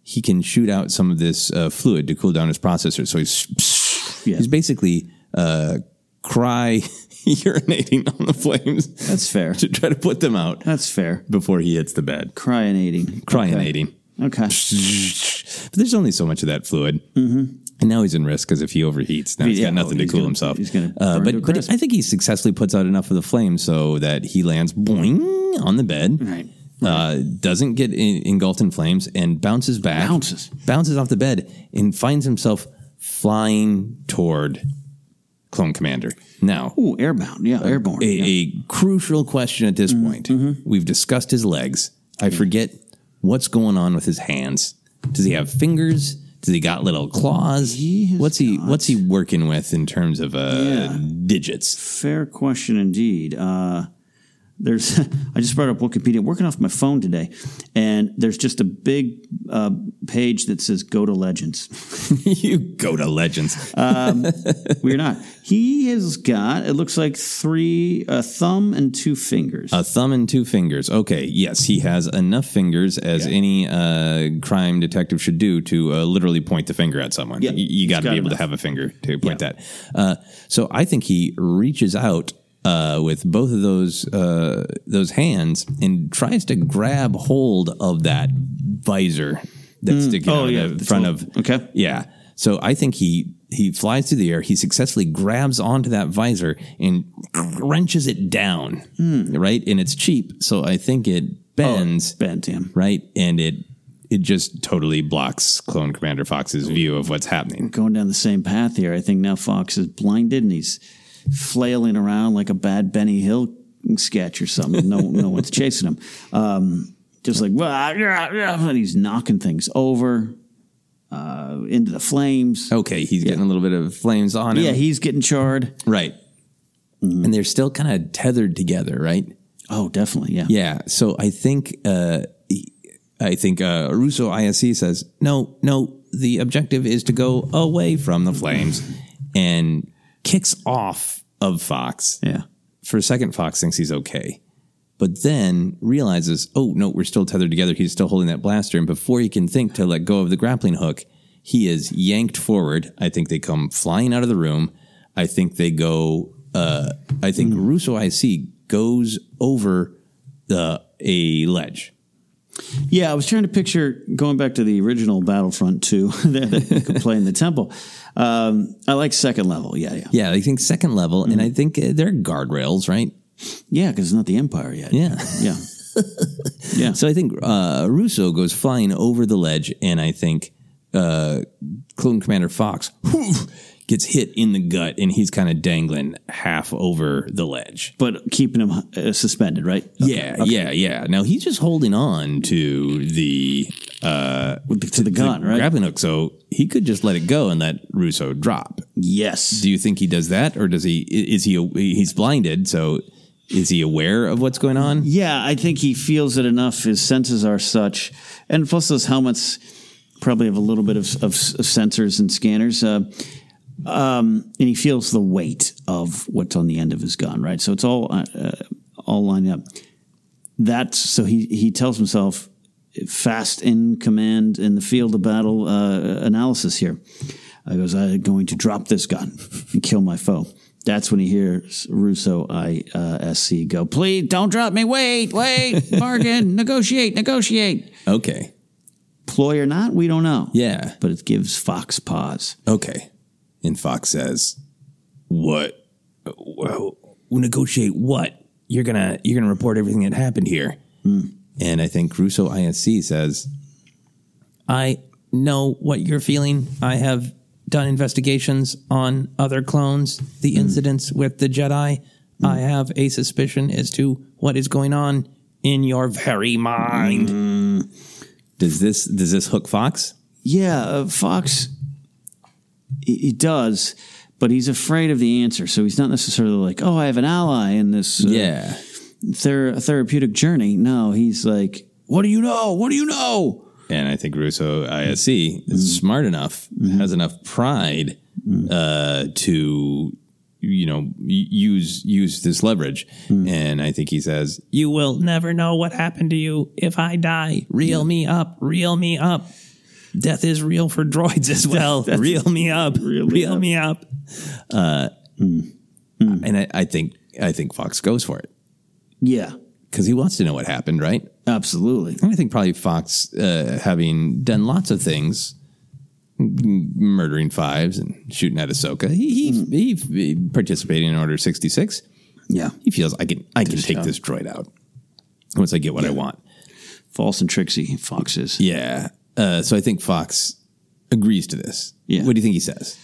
he can shoot out some of this uh, fluid to cool down his processor. So he's Yeah. he's basically uh, cry urinating on the flames That's fair. to try to put them out That's fair. before he hits the bed. Cryinating. Cryinating. Okay. But there's only so much of that fluid. Mm-hmm. And now he's in risk because if he overheats, now he's Yeah, got nothing to cool gonna- himself. he's gonna uh, but but. I think he successfully puts out enough of the flame so that he lands boing on the bed. Right. Uh, doesn't get in, engulfed in flames and bounces back. Bounces. Bounces off the bed and finds himself flying toward Clone Commander. Now, Ooh, airbound. Yeah, airborne. a, yeah. a crucial question at this Mm-hmm, point. We've discussed his legs. I forget what's going on with his hands. Does he have fingers? Does he got little claws? He what's he got- What's he working with in terms of uh, Yeah. digits? Fair question indeed. Uh, there's, I just brought up Wikipedia. Working off my phone today, and there's just a big uh, page that says "Go to Legends." you go to legends. Um, we're not. He has got. It looks like three, a thumb and two fingers. A thumb and two fingers. Okay, yes, he has enough fingers as any uh, crime detective should do to uh, literally point the finger at someone. Yeah, Y- you, got to be able to have a finger to point that. Uh, so I think he reaches out uh, with both of those uh, those hands and tries to grab hold of that visor that's sticking Oh, out yeah, it's front all- of. okay. Yeah. So I think he he flies through the air. He successfully grabs onto that visor and wrenches it down. Right, and it's cheap, so I think it bends. Bent him. Right, and it it just totally blocks Clone Commander Fox's view of what's happening. Going down the same path here. I think now Fox is blinded and he's flailing around like a bad Benny Hill sketch or something. No, no one's chasing him. Um, just like "Wah, yeah, yeah," and he's knocking things over uh, into the flames. Okay, he's getting a little bit of flames on him. Yeah, he's getting charred. right, and they're still kind of tethered together. Right. Oh, definitely. Yeah. Yeah. So I think uh, I think uh, Russo ISC says no, no. The objective is to go away from the flames, and kicks off of Fox. Yeah. For a second, Fox thinks he's okay, but then realizes, oh no, we're still tethered together. He's still holding that blaster, and before he can think to let go of the grappling hook, he is yanked forward. I think they come flying out of the room. I think they go. Uh, I think Russo IC goes over the a ledge. Yeah, I was trying to picture going back to the original Battlefront 2 that you could play in the temple. Um, I like second level. Yeah, yeah. Yeah, I think second level, and I think uh, they're guardrails, right? Yeah, because it's not the Empire yet. Yeah. Yeah. yeah. So I think uh, Russo goes flying over the ledge, and I think uh, Clone Commander Fox gets hit in the gut, and he's kind of dangling half over the ledge. But keeping him uh, suspended, right? Yeah, yeah, yeah. Now he's just holding on to the uh, to the gun, right? grappling hook, so he could just let it go and let Russo drop. Yes. Do you think he does that, or does he? Is he? He's blinded, so is he aware of what's going on? Yeah, I think he feels it enough. His senses are such, and plus those helmets probably have a little bit of, of, of sensors and scanners. Uh, um, and he feels the weight of what's on the end of his gun, right? So it's all uh, uh, all lined up. that's so he he tells himself fast in command in the field of battle uh, analysis here. I goes, I'm going to drop this gun and kill my foe. That's when he hears Russo ISC go, please don't drop me. Wait, wait, bargain, negotiate, negotiate. Okay. Ploy or not, we don't know. Yeah. But it gives Fox pause. Okay. And Fox says, "What? Well, negotiate what? You're gonna you're gonna report everything that happened here." Hmm. And I think Russo ISC says, "I know what you're feeling. I have done investigations on other clones, the hmm. incidents with the Jedi. Hmm. I have a suspicion as to what is going on in your very mind." Does this does this hook Fox? Yeah, uh, Fox, he, he does, but he's afraid of the answer. So he's not necessarily like, oh, I have an ally in this uh, Yeah. ther- therapeutic journey. No, he's like, what do you know? What do you know? And I think Russo ISC is smart enough, has enough pride uh, to, you know, use use this leverage. And I think he says, "You will never know what happened to you if I die. Reel me up. Reel me up. Death is real for droids as well. Reel me up. Reel, me up." Uh, And I, I think I think Fox goes for it Yeah, because he wants to know what happened, right? absolutely. And I think probably Fox, uh, having done lots of things, murdering Fives and shooting at Ahsoka, he, he, he, participating in Order sixty six. Yeah, He feels I can I can take this droid out once I get what I want. false and tricksy. foxes. Yeah. Uh, so I think Fox agrees to this. Yeah. What do you think he says?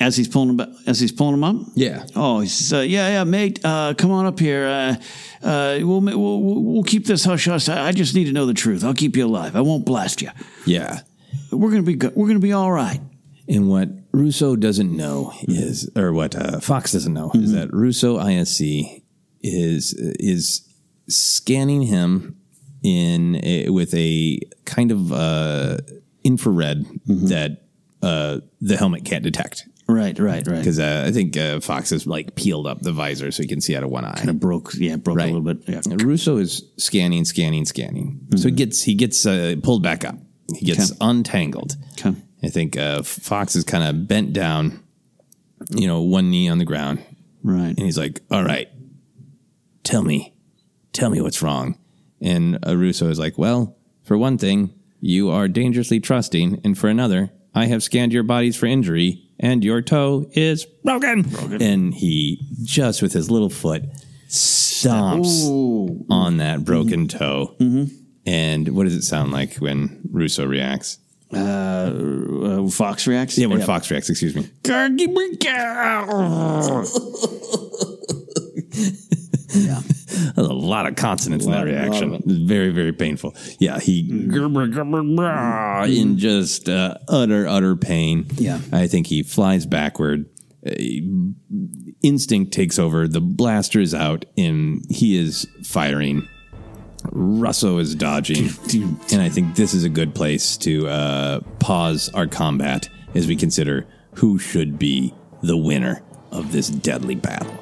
As he's pulling him, as he's pulling him up. Yeah. Oh, he says, uh, "Yeah, yeah, mate, uh, come on up here. Uh, uh, we'll, we'll we'll keep this hush hush. I, I just need to know the truth. I'll keep you alive. I won't blast you. Yeah. We're gonna be good. We're gonna be all right." And what Russo doesn't know is, or what uh, Fox doesn't know, is that Russo ISC is is scanning him in a, with a kind of uh, infrared that uh, the helmet can't detect. Right, right, right. Because uh, I think uh, Fox has like peeled up the visor so he can see out of one eye. Kind of broke. Yeah, broke a little bit. Yeah. And Russo is scanning, scanning, scanning. So he gets he gets uh, pulled back up. He gets Okay. untangled. Okay. I think uh, Fox is kind of bent down, you know, one knee on the ground, Right. and he's like, "All right, tell me, tell me what's wrong." And uh, Russo is like, "Well, for one thing, you are dangerously trusting, and for another, I have scanned your bodies for injury, and your toe is broken." And he just with his little foot stomps on that broken toe. And what does it sound like when Russo reacts? Uh, Fox reacts. Yeah, when Fox reacts, excuse me. Lot of consonants in that reaction. Very, very painful. Yeah, he in just uh, utter, utter pain. Yeah. I think he flies backward. Instinct takes over. The blaster is out, and he is firing. Russo is dodging, and I think this is a good place to uh, pause our combat as we consider who should be the winner of this deadly battle.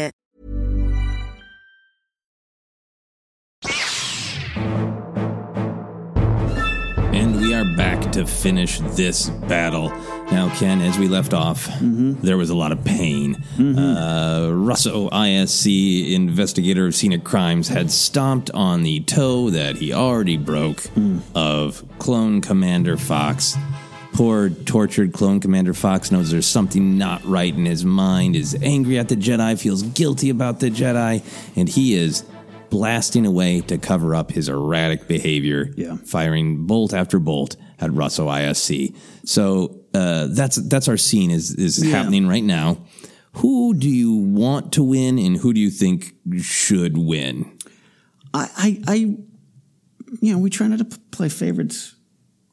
To finish this battle. Now, Ken, as we left off, mm-hmm. there was a lot of pain. Mm-hmm. Uh, Russo ISC investigator of scenic crimes had stomped on the toe that he already broke mm. of clone Commander Fox. Poor, tortured clone Commander Fox knows there's something not right in his mind, is angry at the Jedi, feels guilty about the Jedi, and he is blasting away to cover up his erratic behavior, Yeah. firing bolt after bolt at Russell ISC. So uh, that's that's our scene is is Yeah. happening right now. Who do you want to win, and who do you think should win? I, I, I, you know, we try not to play favorites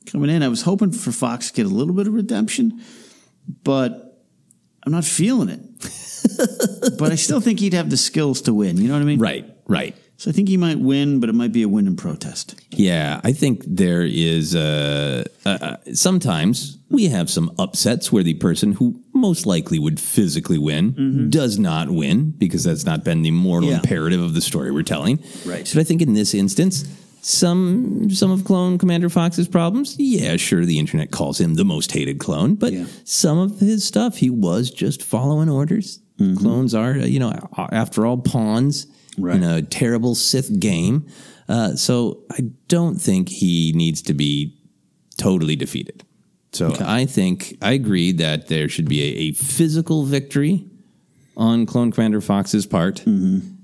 coming in. I was hoping for Fox to get a little bit of redemption, but I'm not feeling it. but I still think he'd have the skills to win. You know what I mean? Right, right. So I think he might win, but it might be a win in protest. Yeah, I think there is. Uh, uh, uh, sometimes we have some upsets where the person who most likely would physically win does not win because that's not been the moral Yeah. imperative of the story we're telling. Right. But I think in this instance, some some of Clone Commander Fox's problems, yeah, sure, the internet calls him the most hated clone, but Yeah. some of his stuff, he was just following orders. Mm-hmm. Clones are, you know, after all, pawns in a terrible Sith game. Uh, so I don't think he needs to be totally defeated. So I think I agree that there should be a, a physical victory on Clone Commander Fox's part,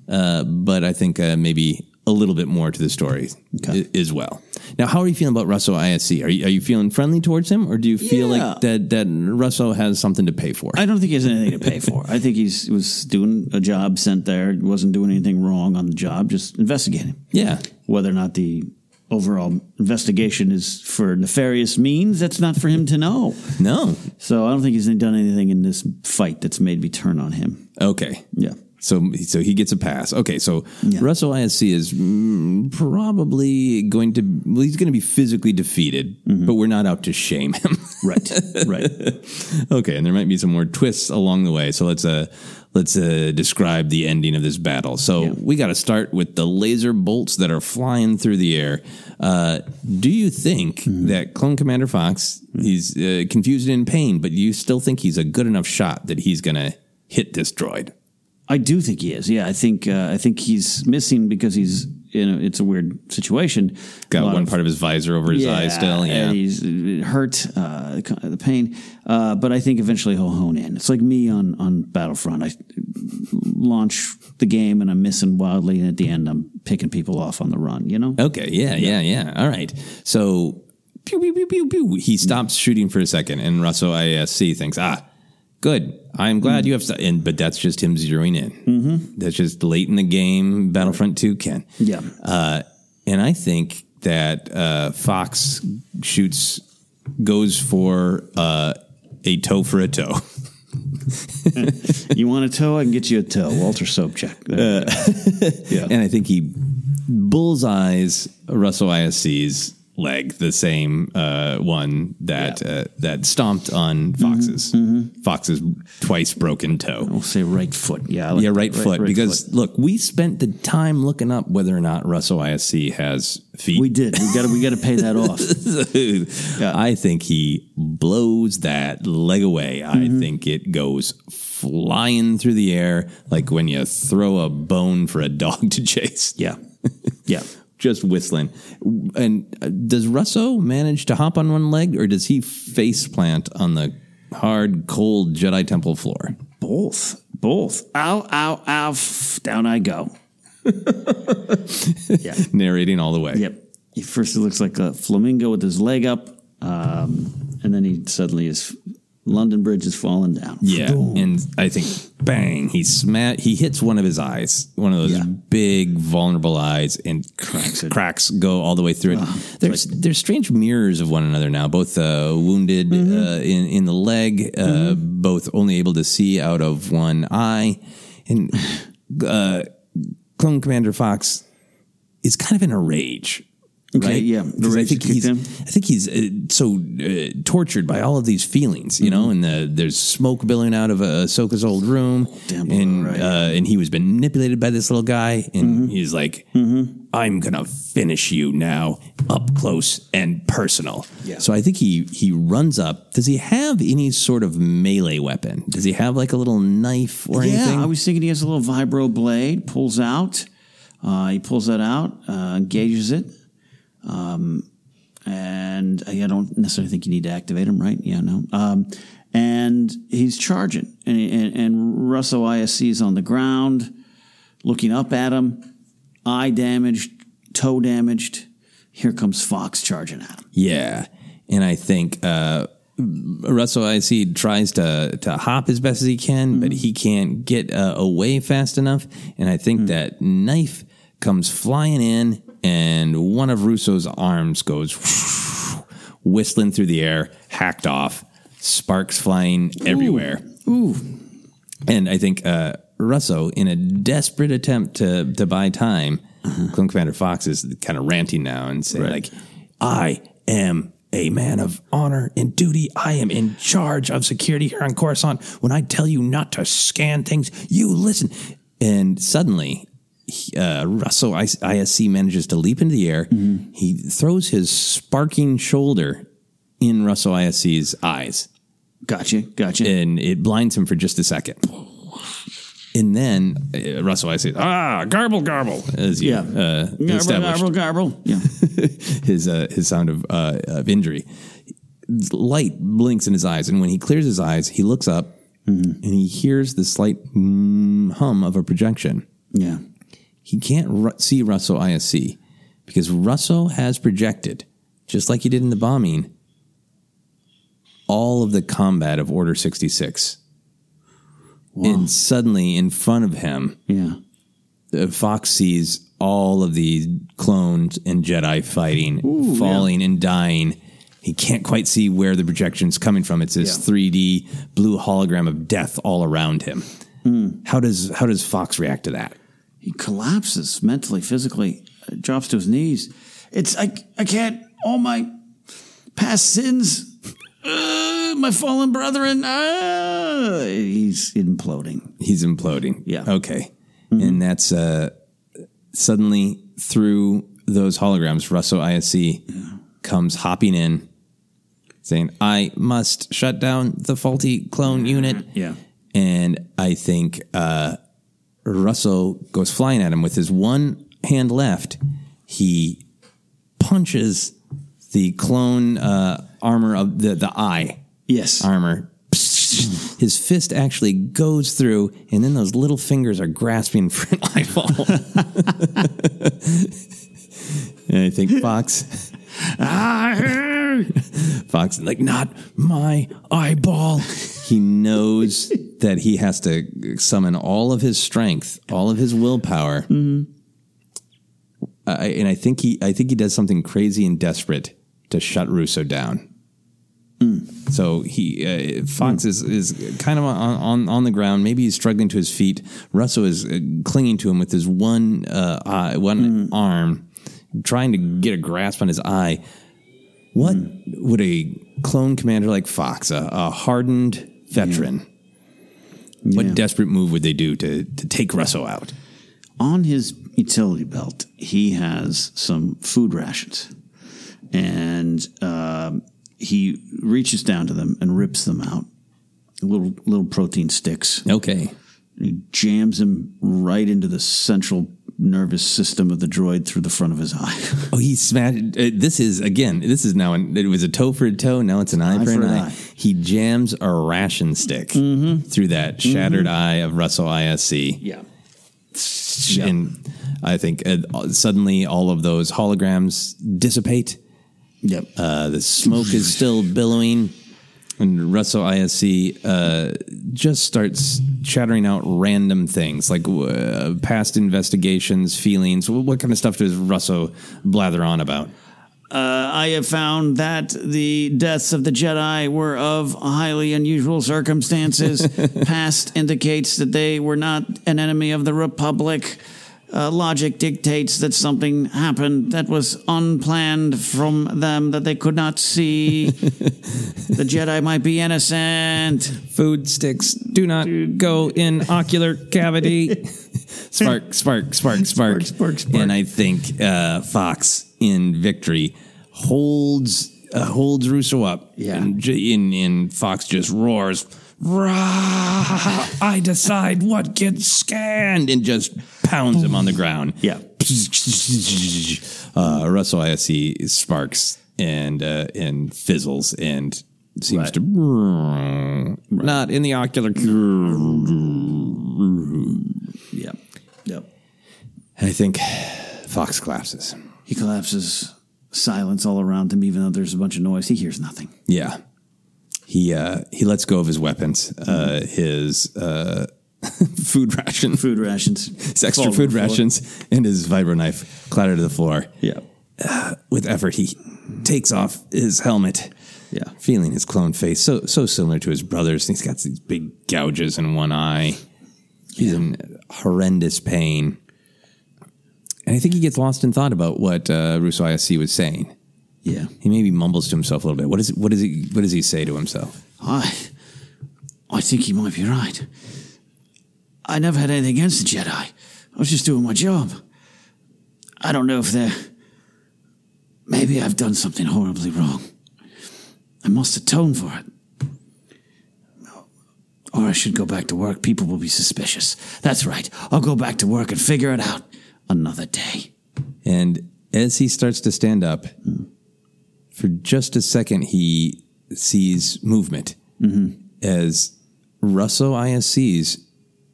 uh, but I think uh, maybe a little bit more to the story i- as well. Now, how are you feeling about Russo ISC? Are you, are you feeling friendly towards him, or do you feel Yeah. like that that Russo has something to pay for? I don't think he has anything to pay for. I think he was doing a job sent there. wasn't doing anything wrong on the job. Just investigating. Yeah. Whether or not the overall investigation is for nefarious means, that's not for him to know. No. So I don't think he's done anything in this fight that's made me turn on him. Okay. Yeah. So, so he gets a pass. Okay, so Russell ISC is mm, probably going to well, he's going to be physically defeated, but we're not out to shame him. right, right. okay, and there might be some more twists along the way. So let's uh let's uh, describe the ending of this battle. So we got to start with the laser bolts that are flying through the air. Uh, do you think that Clone Commander Fox he's uh, confused and in pain, but you still think he's a good enough shot that he's going to hit this droid? I do think he is. Yeah, I think uh, I think he's missing because he's you know it's a weird situation. Got one of- part of his visor over his eye still. Yeah. and he's uh, hurt, uh, the pain. Uh, but I think eventually he'll hone in. It's like me on on Battlefront. I launch the game and I'm missing wildly, and at the end I'm picking people off on the run. You know? Okay, yeah, yeah, yeah. All right. So pew, pew, pew, pew, pew. he stops shooting for a second, and Russo ISC thinks, ah, good. I'm glad you have, st-. and but that's just him zeroing in. Mm-hmm. That's just late in the game, Battlefront Two, Ken. Yeah. Uh, and I think that uh, Fox shoots goes for uh, a toe for a toe. you want a toe? I can get you a toe. Walter Sobchak. yeah. And I think he bullseyes Russell ISC's leg, the same uh, one that uh, that stomped on Fox's Fox's twice broken toe. I'll say right foot. Yeah, like yeah, that. right, foot. because look, we spent the time looking up whether or not Russell ISC has feet. we did. We got to. We got to pay that off. I think he blows that leg away. I Mm-hmm. think it goes flying through the air like when you throw a bone for a dog to chase. Yeah. Yeah. Just whistling. And uh, does Russo manage to hop on one leg or does he face plant on the hard, cold Jedi Temple floor? Both. Both. Ow, ow, ow. f- Down I go. yeah. Narrating all the way. Yep. He first he looks like a flamingo with his leg up, um, and then he suddenly is London Bridge is falling down. Yeah, and I think bang, he sma- he hits one of his eyes, one of those big vulnerable eyes, and cracks cracks go all the way through. It. there's there's strange mirrors of one another now, both uh, wounded uh, in in the leg, uh, both only able to see out of one eye, and uh, Clone Commander Fox is kind of in a rage. Okay, right? yeah, I think he's. I think he's uh, so uh, tortured by all of these feelings, you Mm-hmm. know. And the, there's smoke billowing out of uh, Ahsoka's old room, and uh, and he was manipulated by this little guy, and Mm-hmm. he's like, "I'm gonna finish you now, up close and personal." Yeah. So I think he he runs up. Does he have any sort of melee weapon? Does he have like a little knife or yeah, anything? I was thinking he has a little vibro blade. Pulls out. Uh, he pulls that out, uh, engages it, um, and I don't necessarily think you need to activate him, right? Yeah, no. Um, and he's charging, and, and, and Russo ISC is on the ground, looking up at him, eye damaged, toe damaged. Here comes Fox charging at him. Yeah, and I think uh, Russell IC tries to to hop as best as he can, but he can't get uh, away fast enough. And I think that knife comes flying in, and one of Russo's arms goes whistling through the air, hacked off, sparks flying everywhere. Ooh. And I think uh, Russo, in a desperate attempt to to buy time, Clone Commander Fox is kind of ranting now and saying like, "I am a man of honor and duty. I am in charge of security here on Coruscant. When I tell you not to scan things, you listen." And suddenly, he- uh, Russell ISC manages to leap into the air. He throws his sparking shoulder in Russell ISC's eyes. Gotcha, gotcha. And it blinds him for just a second. And then uh, Russell ISC, ah, garble, garble, as you Yeah. uh, Garble, garble, garble. Yeah. his uh, his sound of uh, of injury. Light blinks in his eyes, and when he clears his eyes, he looks up and he hears the slight mm, hum of a projection. Yeah. He can't ru- see Russell ISC because Russell has projected, just like he did in the bombing, all of the combat of Order 66. And suddenly, in front of him, yeah. Fox sees all of the clones and Jedi fighting, falling and dying. He can't quite see where the projection's coming from. It's this 3D blue hologram of death all around him. Hmm. How does how does Fox react to that? He collapses mentally, physically, uh, drops to his knees. It's I I can't all my past sins, uh, my fallen brethren. Uh, he's imploding. He's imploding. Yeah. Okay. And that's uh, suddenly through those holograms, Russo ISC comes hopping in, saying, "I must shut down the faulty clone unit." Yeah. And I think uh, Russell goes flying at him with his one hand left. He punches the clone uh, armor of the, the eye. Yes. Armor. His fist actually goes through, and then those little fingers are grasping for an eyeball. and I think Fox. Fox, like, not my eyeball. He knows that he has to summon all of his strength, all of his willpower. Uh, and I think he, I think he does something crazy and desperate to shut Russo down. So he, uh, Fox is, is kind of on, on on the ground. Maybe he's struggling to his feet. Russo is uh, clinging to him with his one uh, eye, one arm, trying to get a grasp on his eye. What would a clone commander like Fox, a, a hardened veteran, what desperate move would they do to to take Russo out? On his utility belt, he has some food rations, and um, he reaches down to them and rips them out, little little protein sticks. Okay, he jams them right into the central nervous system of the droid through the front of his eye. Oh, he smashed. Uh, this is again. This is now. An, it was a toe for a toe. Now it's an eye, for, an eye. He jams a ration stick through that shattered eye of Russell ISC. Yeah. And I think uh, suddenly all of those holograms dissipate. Yep. Uh, the smoke is still billowing, and Russell ISC uh, just starts chattering out random things like uh, past investigations, feelings. What, what kind of stuff does Russell blather on about? Uh, I have found that the deaths of the Jedi were of highly unusual circumstances. Past indicates that they were not an enemy of the Republic. Uh, logic dictates that something happened that was unplanned from them that they could not see. the Jedi might be innocent. Food sticks do not go in ocular cavity. spark, spark, spark, spark, spark, spark. And I think uh, Fox in victory holds uh, holds Russo up. Yeah. And, and Fox just roars. Rah, I decide what gets scanned and just pounds him on the ground. Yeah. Uh, Russell ISC sparks and uh, and fizzles and seems Right. to not in the ocular. Yeah. Yep. I think Fox collapses. He collapses. Silence all around him, even though there's a bunch of noise. He hears nothing. Yeah, he uh, he lets go of his weapons, uh, his uh, food ration, Food rations. his extra Fall food floor. rations, and his vibro knife clatter to the floor. Yeah. With effort, he takes off his helmet. Yeah. feeling his clone face, so so similar to his brother's. He's got these big gouges in one eye. He's in horrendous pain, and I think he gets lost in thought about what uh, Russo ISC was saying. Yeah. He maybe mumbles to himself a little bit. What is what is he what does he say to himself? I, I think he might be right. I never had anything against the Jedi. I was just doing my job. I don't know if they're. Maybe I've done something horribly wrong. I must atone for it. Or I should go back to work. People will be suspicious. That's right. I'll go back to work and figure it out another day. And as he starts to stand up, for just a second, he sees movement mm-hmm. as Russo ISC's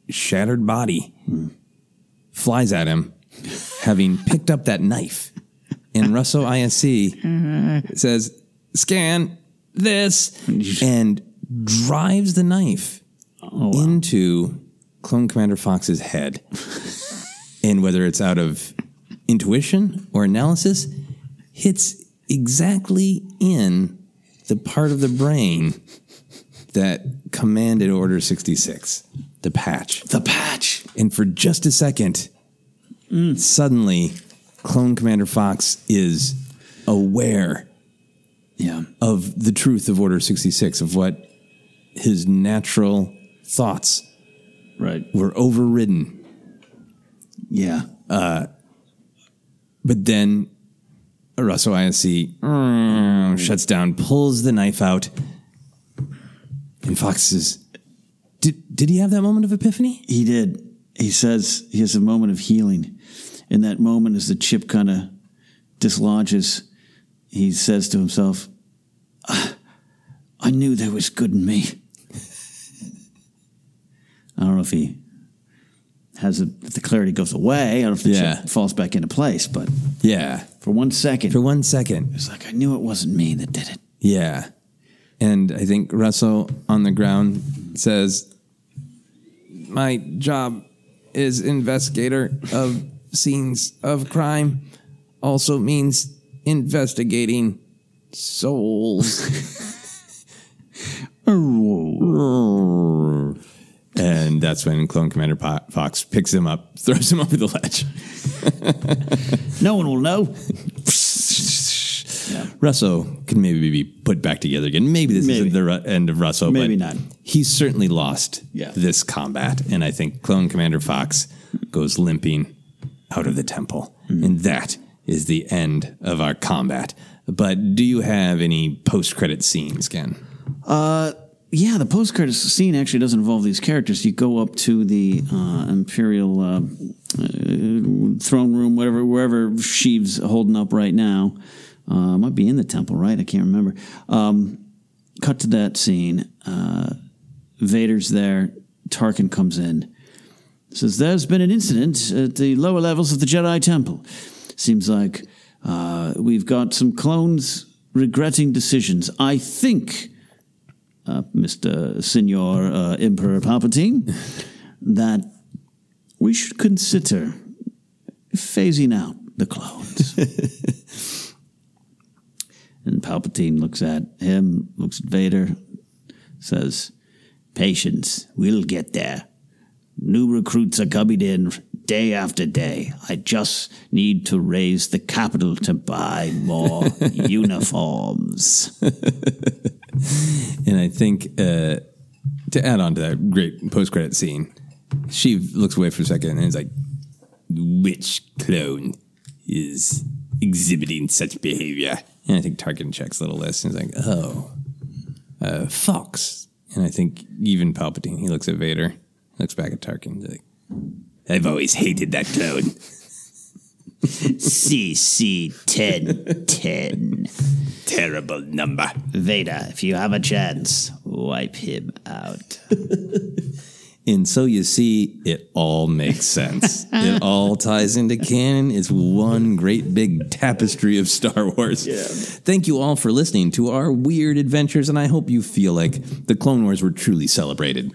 shattered body mm. flies at him, having picked up that knife. And Russo ISC mm-hmm. says, Scan this, and drives the knife oh, into Clone Commander Fox's head. and whether it's out of intuition or analysis, hits exactly in the part of the brain that commanded Order 66. the patch. The patch. And for just a second, suddenly, Clone Commander Fox is aware yeah. of the truth of Order 66, of what his natural thoughts right. were overridden. Yeah. Uh, but then Russell ISC mm, shuts down, pulls the knife out, and Fox says, did, did he have that moment of epiphany? He did. He says he has a moment of healing. In that moment, as the chip kind of dislodges, he says to himself, "Ah, I knew there was good in me. I don't know if he has a, the clarity goes away. I don't know if the Yeah. chip falls back into place, but Yeah. for one second, For one second. it's like I knew it wasn't me that did it. Yeah. And I think Russell on the ground says, My job is investigator of scenes of crime, also means investigating souls. and that's when Clone Commander Fox picks him up, throws him over the ledge. No one will know. Russo can maybe be put back together again. Maybe this Maybe. isn't the ru- end of Russo, Maybe but not. He's certainly lost Yeah. this combat, and I think Clone Commander Fox goes limping out of the temple, Hmm. and that is the end of our combat. But do you have any post-credit scenes, Ken? Uh, yeah, the post credits scene actually doesn't involve these characters. You go up to the uh, Imperial uh, uh, throne room, whatever, wherever Sheev's holding up right now. Uh, might be in the temple, right? I can't remember. Um, cut to that scene. Uh, Vader's there. Tarkin comes in. Says there's been an incident at the lower levels of the Jedi Temple. Seems like uh, we've got some clones regretting decisions. I think uh, Mr. Senor uh, Emperor Palpatine, that we should consider phasing out the clones. and Palpatine looks at him, looks at Vader, says, Patience, we'll get there. New recruits are coming in day after day. I just need to raise the capital to buy more uniforms. And I think uh, to add on to that great post-credit scene, she looks away for a second and is like, "Which clone is exhibiting such behavior?" And I think Tarkin checks the little list and is like, "Oh, uh, Fox." And I think even Palpatine, he looks at Vader, looks back at Tarkin, like, "I've always hated that clone." CC 1010. Terrible number. Vader, if you have a chance, wipe him out. And so you see, it all makes sense. it all ties into canon. It's one great big tapestry of Star Wars. Thank you all for listening to our weird adventures, and I hope you feel like the Clone Wars were truly celebrated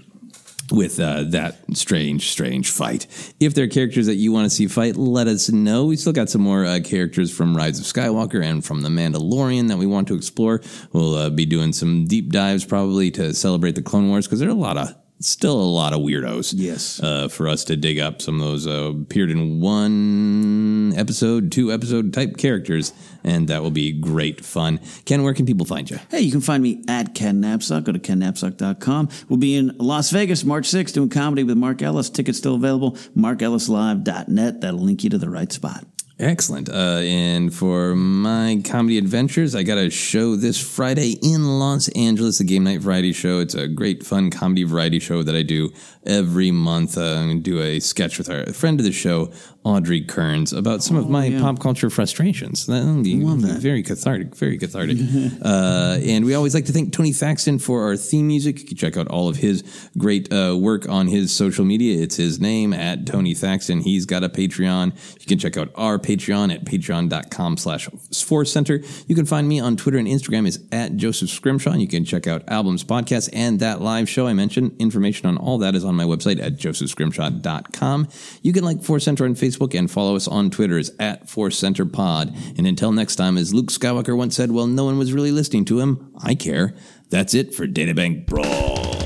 with uh, that strange, strange fight. If there are characters that you want to see fight, let us know. We still got some more uh, characters from Rise of Skywalker and from The Mandalorian that we want to explore. We'll uh, be doing some deep dives probably to celebrate the Clone Wars because there are a lot of. Still a lot of weirdos. Yes. Uh, for us to dig up some of those uh, appeared in one episode, two episode type characters, and that will be great fun. Ken, where can people find you? Hey, you can find me at Ken Napzok. Go to kennapzok.com. We'll be in Las Vegas March 6th doing comedy with Mark Ellis. Tickets still available. MarkEllisLive.net. That'll link you to the right spot. Excellent. Uh, and for my comedy adventures, I got a show this Friday in Los Angeles, the Game Night Variety Show. It's a great, fun comedy variety show that I do every month. Uh, I'm going to do a sketch with our friend of the show, Audrey Kearns, about some of my pop culture frustrations. That'll be very cathartic, very cathartic. uh, and we always like to thank Tony Thaxton for our theme music. You can check out all of his great uh, work on his social media. It's his name at Tony Thaxton. He's got a Patreon. You can check out our Patreon at patreon.com slash Force Center. You can find me on Twitter and Instagram is at Joseph Scrimshaw. And you can check out albums, podcasts, and that live show I mentioned. Information on all that is on my website at josephscrimshaw.com. You can like Force Center on Facebook and follow us on Twitter is at Force Center Pod. And until next time, as Luke Skywalker once said, well, no one was really listening to him. I care. That's it for Databank Brawl.